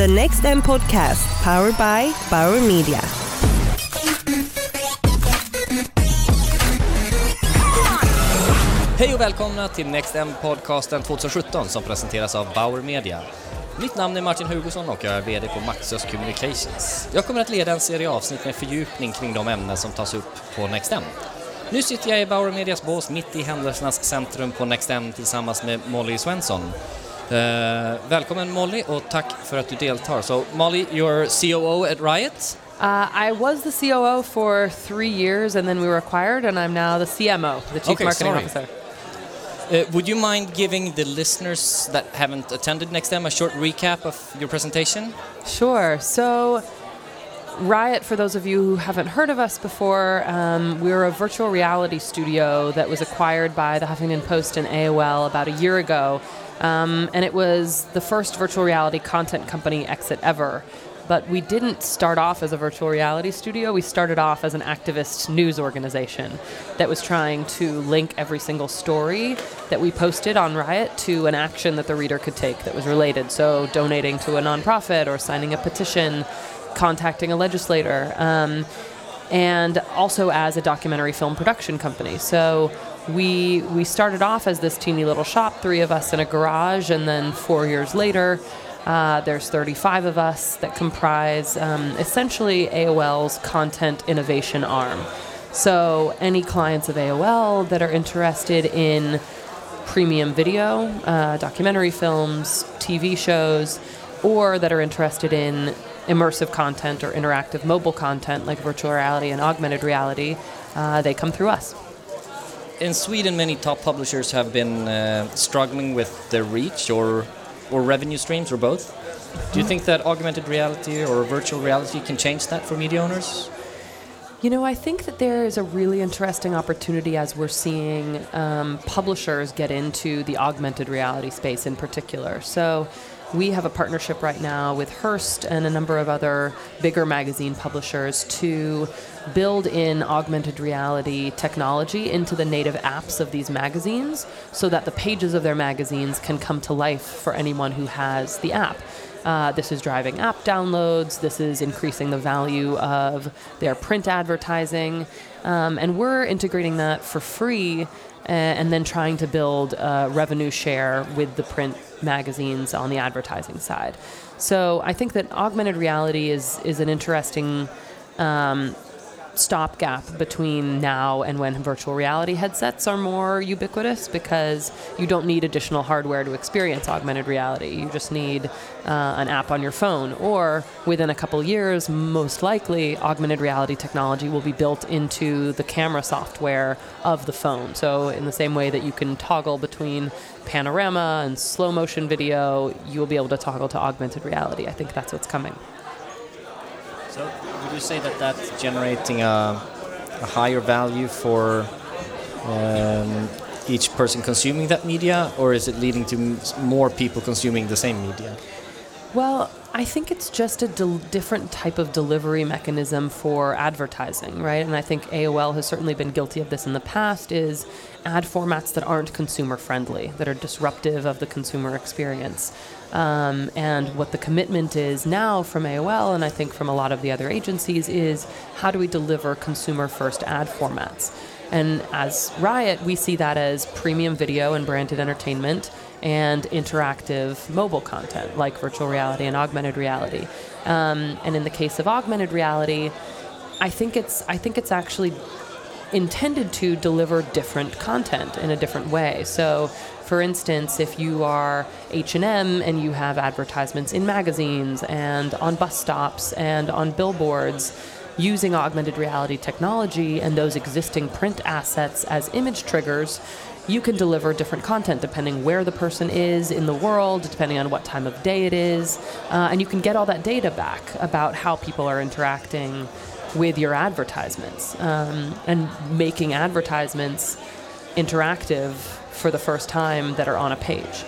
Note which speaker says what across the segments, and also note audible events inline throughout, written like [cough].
Speaker 1: The Next M Podcast, powered by Bauer Media.
Speaker 2: Hej och välkomna till Next M podcasten 2017 som presenteras av Bauer Media. Mitt namn är Martin Hugosson och jag är VD på Maxus Communications. Jag kommer att leda en serie avsnitt med fördjupning kring de ämnen som tas upp på Next M. Nu sitter jag i Bauer Medias bås mitt i händelsernas centrum på Next M tillsammans med Molly Svensson. Uh, välkommen Molly och tack för att du deltar. So Molly, you're COO at RYOT.
Speaker 3: Uh, I was the COO for three years, and then we were acquired, and I'm now the CMO, the Chief
Speaker 2: Okay,
Speaker 3: Marketing
Speaker 2: sorry.
Speaker 3: Officer.
Speaker 2: Uh, would you mind giving the listeners that haven't attended Next M a short recap of your presentation?
Speaker 3: Sure. So, RYOT, for those of you who haven't heard of us before, um, we're a virtual reality studio that was acquired by the Huffington Post and AOL about a year ago. Um, and it was the first virtual reality content company exit ever. But we didn't start off as a virtual reality studio. We started off as an activist news organization that was trying to link every single story that we posted on RYOT to an action that the reader could take that was related. So, donating to a nonprofit or signing a petition, contacting a legislator, um, and also as a documentary film production company. So, we we started off as this teeny little shop, three of us in a garage, and then four years later, uh, there's 35 of us that comprise um, essentially AOL's content innovation arm. So, any clients of AOL that are interested in premium video, uh, documentary films, TV shows, or that are interested in immersive content or interactive mobile content like virtual reality and augmented reality, uh, they come through us.
Speaker 2: In Sweden, many top publishers have been uh, struggling with their reach or, or revenue streams, or both. Do you think that augmented reality or virtual reality can change that for media owners?
Speaker 3: You know, I think that there is a really interesting opportunity as we're seeing um, publishers get into the augmented reality space in particular. So, we have a partnership right now with Hearst and a number of other bigger magazine publishers to build in augmented reality technology into the native apps of these magazines so that the pages of their magazines can come to life for anyone who has the app. Uh, this is driving app downloads. This is increasing the value of their print advertising. Um, and we're integrating that for free uh, and then trying to build a revenue share with the print magazines on the advertising side. So I think that augmented reality is, is an interesting um, stopgap between now and when virtual reality headsets are more ubiquitous because you don't need additional hardware to experience augmented reality. You just need uh, an app on your phone, or within a couple years, most likely, augmented reality technology will be built into the camera software of the phone. So, in the same way that you can toggle between panorama and slow motion video, you will be able to toggle to augmented reality. I think that's what's coming.
Speaker 2: So, would you say that that's generating a, a higher value for um, each person consuming that media, or is it leading to more people consuming the same media?
Speaker 3: Well, I think it's just a del- different type of delivery mechanism for advertising, right? And I think AOL has certainly been guilty of this in the past is ad formats that aren't consumer friendly, that are disruptive of the consumer experience. Um, and what the commitment is now from AOL, and I think from a lot of the other agencies, is how do we deliver consumer first ad formats? And as RYOT, we see that as premium video and branded entertainment and interactive mobile content like virtual reality and augmented reality. Um, and in the case of augmented reality, I think it's I think it's actually intended to deliver different content in a different way. So, for instance, if you are H&M and you have advertisements in magazines and on bus stops and on billboards using augmented reality technology and those existing print assets as image triggers, you can deliver different content depending where the person is in the world, depending on what time of day it is, uh, and you can get all that data back about how people are interacting with your advertisements um, and making advertisements interactive for the first time that are on a page.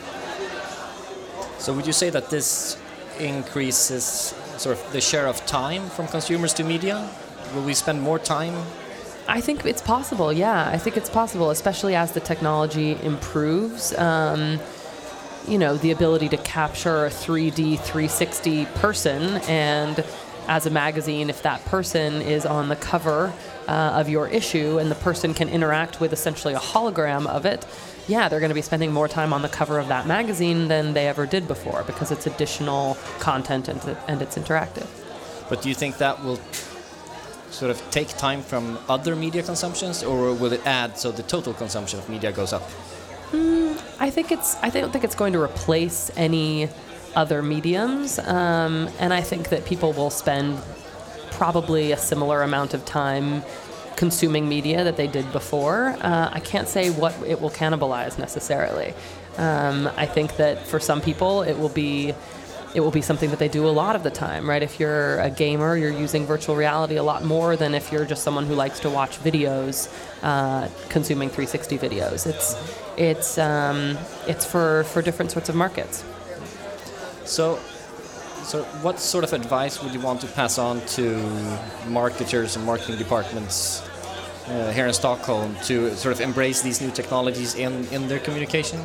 Speaker 2: So, would you say that this increases sort of the share of time from consumers to media? Will we spend more time
Speaker 3: I think it's possible. Yeah, I think it's possible, especially as the technology improves. Um, you know, the ability to capture a 3D 360 person and as a magazine, if that person is on the cover uh, of your issue and the person can interact with essentially a hologram of it, yeah, they're going to be spending more time on the cover of that magazine than they ever did before because it's additional content and, and it's interactive.
Speaker 2: But do you think that will sort of take time from other media consumptions, or will it add so the total consumption of media goes up?
Speaker 3: Mm, I think it's. I don't think it's going to replace any other mediums, um, and I think that people will spend probably a similar amount of time consuming media that they did before. Uh, I can't say what it will cannibalize necessarily. Um, I think that for some people it will be it will be something that they do a lot of the time, right? If you're a gamer, you're using virtual reality a lot more than if you're just someone who likes to watch videos, uh, consuming 360 videos. It's it's um, it's for for different sorts of markets.
Speaker 2: So, so what sort of advice would you want to pass on to marketers and marketing departments uh, here in Stockholm to sort of embrace these new technologies in, in their communication?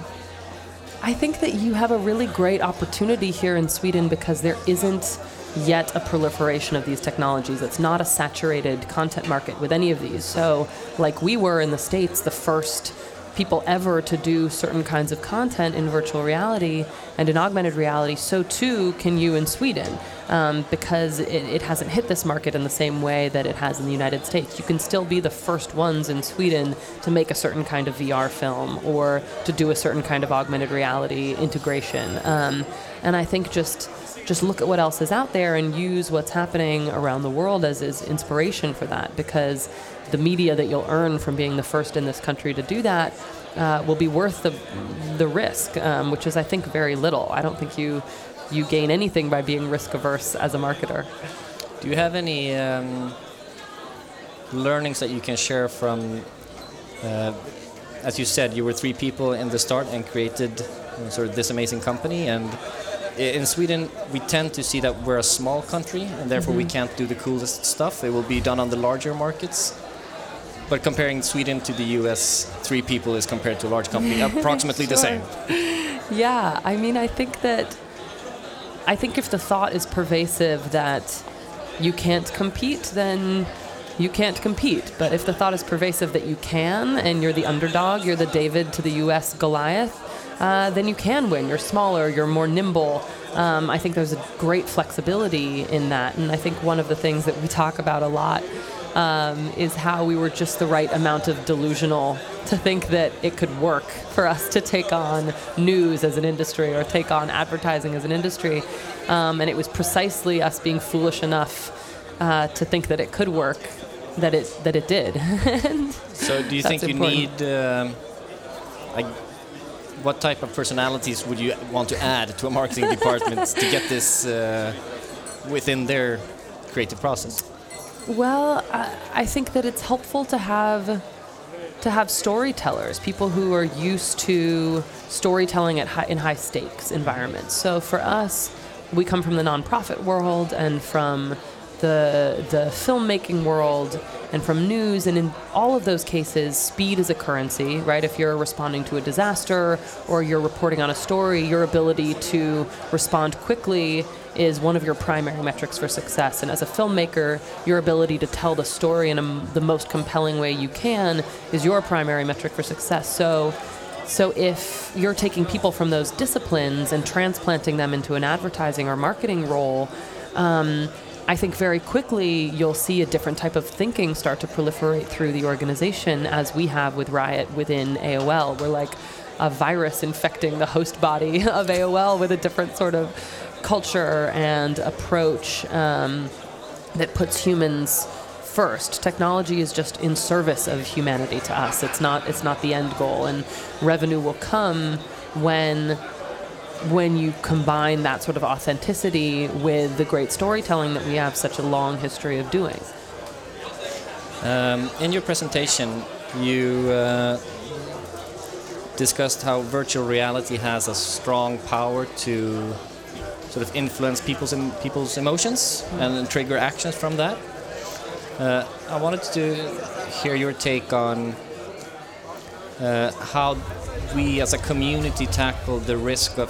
Speaker 3: I think that you have a really great opportunity here in Sweden because there isn't yet a proliferation of these technologies. It's not a saturated content market with any of these. So, like we were in the States, the first people ever to do certain kinds of content in virtual reality and in augmented reality, so too can you in Sweden um, because it, it, hasn't hit this market in the same way that it has in the United States. You can still be the first ones in Sweden to make a certain kind of VR film or to do a certain kind of augmented reality integration. Um, and I think just just look at what else is out there and use what's happening around the world as, as inspiration for that because the media that you'll earn from being the first in this country to do that uh, will be worth the, the risk, um, which is, I think, very little. I don't think you you gain anything by being risk averse as a marketer.
Speaker 2: Do you have any um, learnings that you can share from? Uh, as you said, you were three people in the start and created uh, sort of this amazing company. And in Sweden, we tend to see that we're a small country, and therefore mm -hmm. we mm-hmm. can't do the coolest stuff. It will be done on the larger markets. But comparing Sweden to the US, three people is compared to a large company [laughs] approximately sure. the same. [laughs]
Speaker 3: Yeah, I mean, I think that I think if the thought is pervasive that you can't compete, then you can't compete. But if the thought is pervasive that you can and you're the underdog, you're the David to the US Goliath, uh, then you can win. You're smaller, you're more nimble. Um, I think there's a great flexibility in that. And I think one of the things that we talk about a lot um, is how we were just the right amount of delusional to think that it could work for us to take on news as an industry or take on advertising as an industry. Um, and it was precisely us being foolish enough uh, to think that it could work that it that it did. [laughs]
Speaker 2: so, do you think you important. need um, like what type of personalities would you want to add to a marketing [laughs] department to get this uh, within their creative process?
Speaker 3: Well, I think that it's helpful to have to have storytellers, people who are used to storytelling at high, in high stakes environments. So for us, we come from the nonprofit world and from the the filmmaking world and from news and in all of those cases speed is a currency right if you're responding to a disaster or you're reporting on a story your ability to respond quickly is one of your primary metrics for success. And as a filmmaker, your ability to tell the story in a, the most compelling way you can is your primary metric for success. So, so if you're taking people from those disciplines and transplanting them into an advertising or marketing role, um, I think very quickly you'll see a different type of thinking start to proliferate through the organization, as we have with RYOT within AOL. We're like a virus infecting the host body [laughs] of AOL with a different sort of culture and approach um, that puts humans first. Technology is just in service of humanity to us. It's not. It's not the end goal, and revenue will come when when you combine that sort of authenticity with the great storytelling that we have such a long history of doing.
Speaker 2: Um, in your presentation, you uh, discussed how virtual reality has a strong power to sort of influence people's people's emotions and trigger actions from that. Uh, I wanted to hear your take on uh, how we as a community tackle the risk of,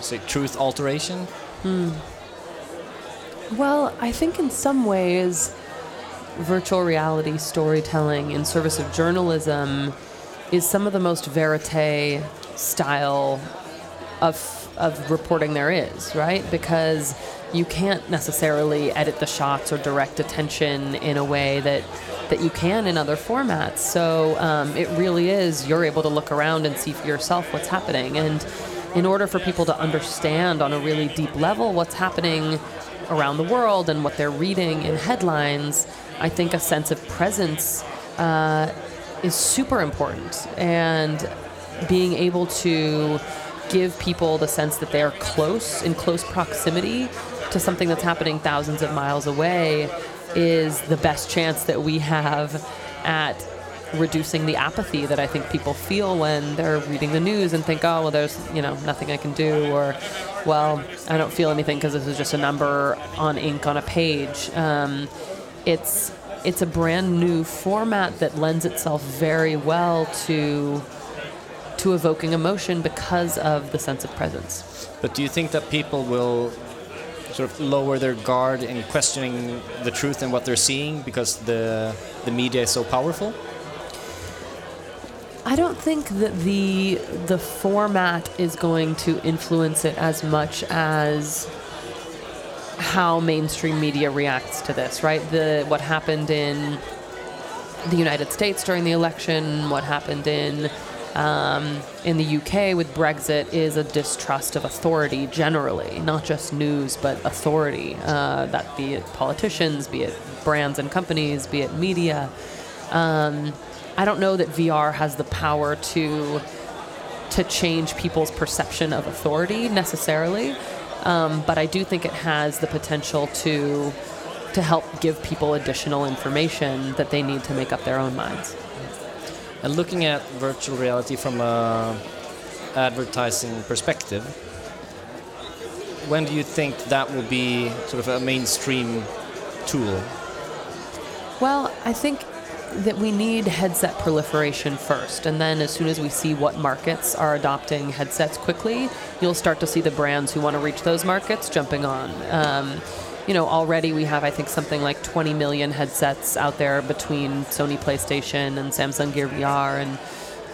Speaker 2: say, truth alteration?
Speaker 3: Well, I think in some ways, virtual reality storytelling in service of journalism is some of the most verite style of of reporting there is, right? Because you can't necessarily edit the shots or direct attention in a way that that you can in other formats. So um, it really is you're able to look around and see for yourself what's happening. And in order for people to understand on a really deep level what's happening around the world and what they're reading in headlines, I think a sense of presence uh, is super important. And being able to give people the sense that they are close, in close proximity to something that's happening thousands of miles away, is the best chance that we have at reducing the apathy that I think people feel when they're reading the news and think, oh, well, there's you know nothing I can do, or well, I don't feel anything because this is just a number on ink on a page. Um, it's it's a brand new format that lends itself very well to to evoking emotion because of the sense of presence.
Speaker 2: But do you think that people will sort of lower their guard in questioning the truth and what they're seeing because the the media is so powerful?
Speaker 3: I don't think that the the format is going to influence it as much as how mainstream media reacts to this, right? The what happened in the United States during the election, what happened in um, in the UK with Brexit is a distrust of authority generally, not just news, but authority. Uh, that be it politicians, be it brands and companies, be it media. Um, I don't know that VR has the power to to change people's perception of authority necessarily, um, but I do think it has the potential to to help give people additional information that they need to make up their own minds.
Speaker 2: And looking at virtual reality from a advertising perspective, when do you think that will be sort of a mainstream tool?
Speaker 3: Well, I think that we need headset proliferation first, and then as soon as we see what markets are adopting headsets quickly, you'll start to see the brands who want to reach those markets jumping on. Um, you know, already we have, I think, something like 20 million headsets out there between Sony PlayStation and Samsung Gear VR and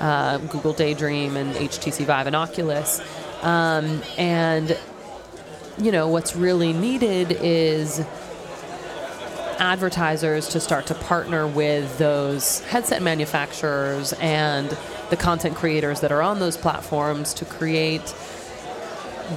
Speaker 3: uh, Google Daydream and HTC Vive and Oculus. Um, and, you know, what's really needed is advertisers to start to partner with those headset manufacturers and the content creators that are on those platforms to create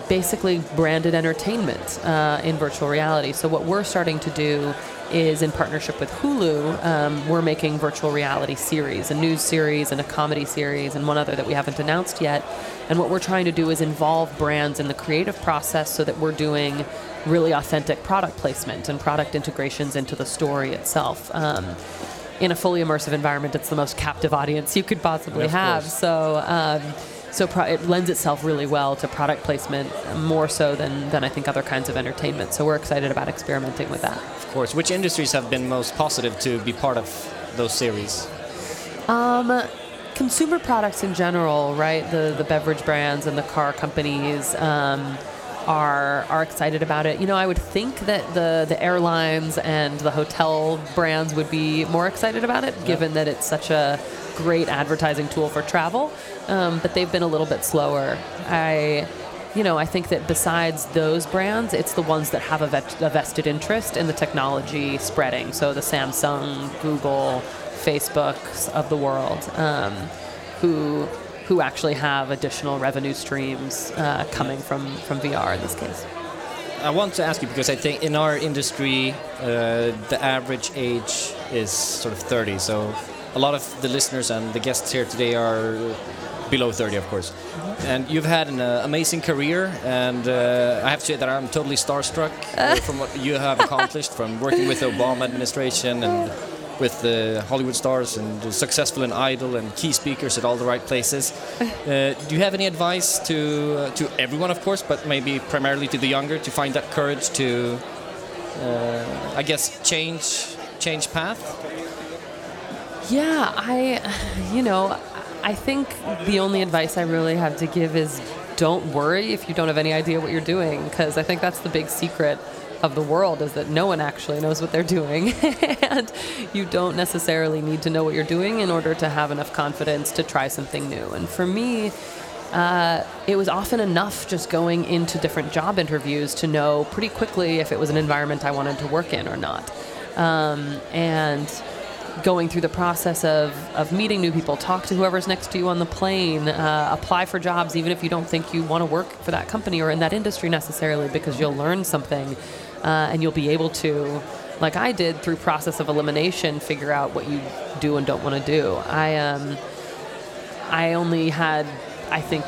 Speaker 3: basically branded entertainment uh, in virtual reality. So what we're starting to do is in partnership with Hulu, um, we're making virtual reality series, a news series and a comedy series, and one other that we haven't announced yet. And what we're trying to do is involve brands in the creative process so that we're doing really authentic product placement and product integrations into the story itself. Um, in a fully immersive environment, it's the most captive audience you could possibly have.
Speaker 2: course.
Speaker 3: So. Um, so pro- it lends itself really well to product placement more so than, than I think other kinds of entertainment. So we're excited about experimenting with that.
Speaker 2: Of course. Which industries have been most positive to be part of those series?
Speaker 3: Um, consumer products in general, right? The the beverage brands and the car companies um, are are excited about it. You know, I would think that the the airlines and the hotel brands would be more excited about it, given that it's such a great advertising tool for travel. Um, but they've been a little bit slower. I. You know, I think that besides those brands, it's the ones that have a, vet- a vested interest in the technology spreading. So the Samsung, Google, Facebooks of the world, um, who who actually have additional revenue streams uh, coming from, from VR in this case.
Speaker 2: I want to ask you because I think in our industry, uh, the average age is sort of 30. So a lot of the listeners and the guests here today are below 30, of course. And you've had an uh, amazing career, and uh, I have to say that I'm totally starstruck uh, [laughs] from what you have accomplished, from working with the Obama administration and with the Hollywood stars and successful in Idol and key speakers at all the right places. [laughs] Uh, do you have any advice to uh, to everyone, of course, but maybe primarily to the younger, to find that courage to, uh, I guess, change change path?
Speaker 3: Yeah, I, [sighs] you know, I think the only advice I really have to give is don't worry if you don't have any idea what you're doing, because I think that's the big secret of the world is that no one actually knows what they're doing. [laughs] and you don't necessarily need to know what you're doing in order to have enough confidence to try something new. And for me, uh, it was often enough just going into different job interviews to know pretty quickly if it was an environment I wanted to work in or not. Um, and going through the process of, of meeting new people, talk to whoever's next to you on the plane, uh, apply for jobs, even if you don't think you want to work for that company or in that industry necessarily, because you'll learn something uh, and you'll be able to, like I did through process of elimination, figure out what you do and don't want to do. I um, I only had, I think,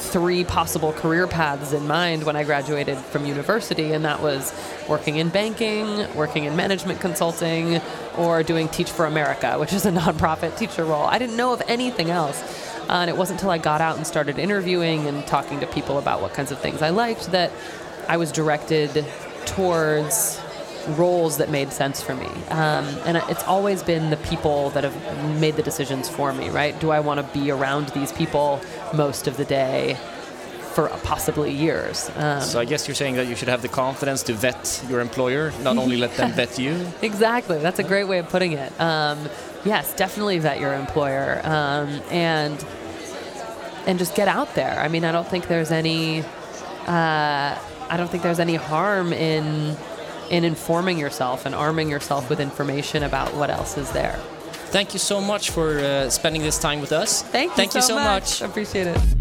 Speaker 3: three possible career paths in mind when I graduated from university, and that was working in banking, working in management consulting, or doing Teach for America, which is a [laughs] nonprofit teacher role. I didn't know of anything else. Uh, and it wasn't until I got out and started interviewing and talking to people about what kinds of things I liked that I was directed towards roles that made sense for me. Um, and it's always been the people that have made the decisions for me, right? Do I want to be around these people most of the day? For possibly years.
Speaker 2: Um, so I guess you're saying that you should have the confidence to vet your employer, not only let them [laughs] vet you.
Speaker 3: Exactly. That's a great way of putting it. Um, yes, definitely vet your employer, um, and and just get out there. I mean, I don't think there's any. Uh, I don't think there's any harm in in informing yourself and arming yourself with information about what else is there.
Speaker 2: Thank you so much for uh, spending this time with us.
Speaker 3: Thank you,
Speaker 2: Thank
Speaker 3: so,
Speaker 2: you so
Speaker 3: much.
Speaker 2: much.
Speaker 3: Appreciate it.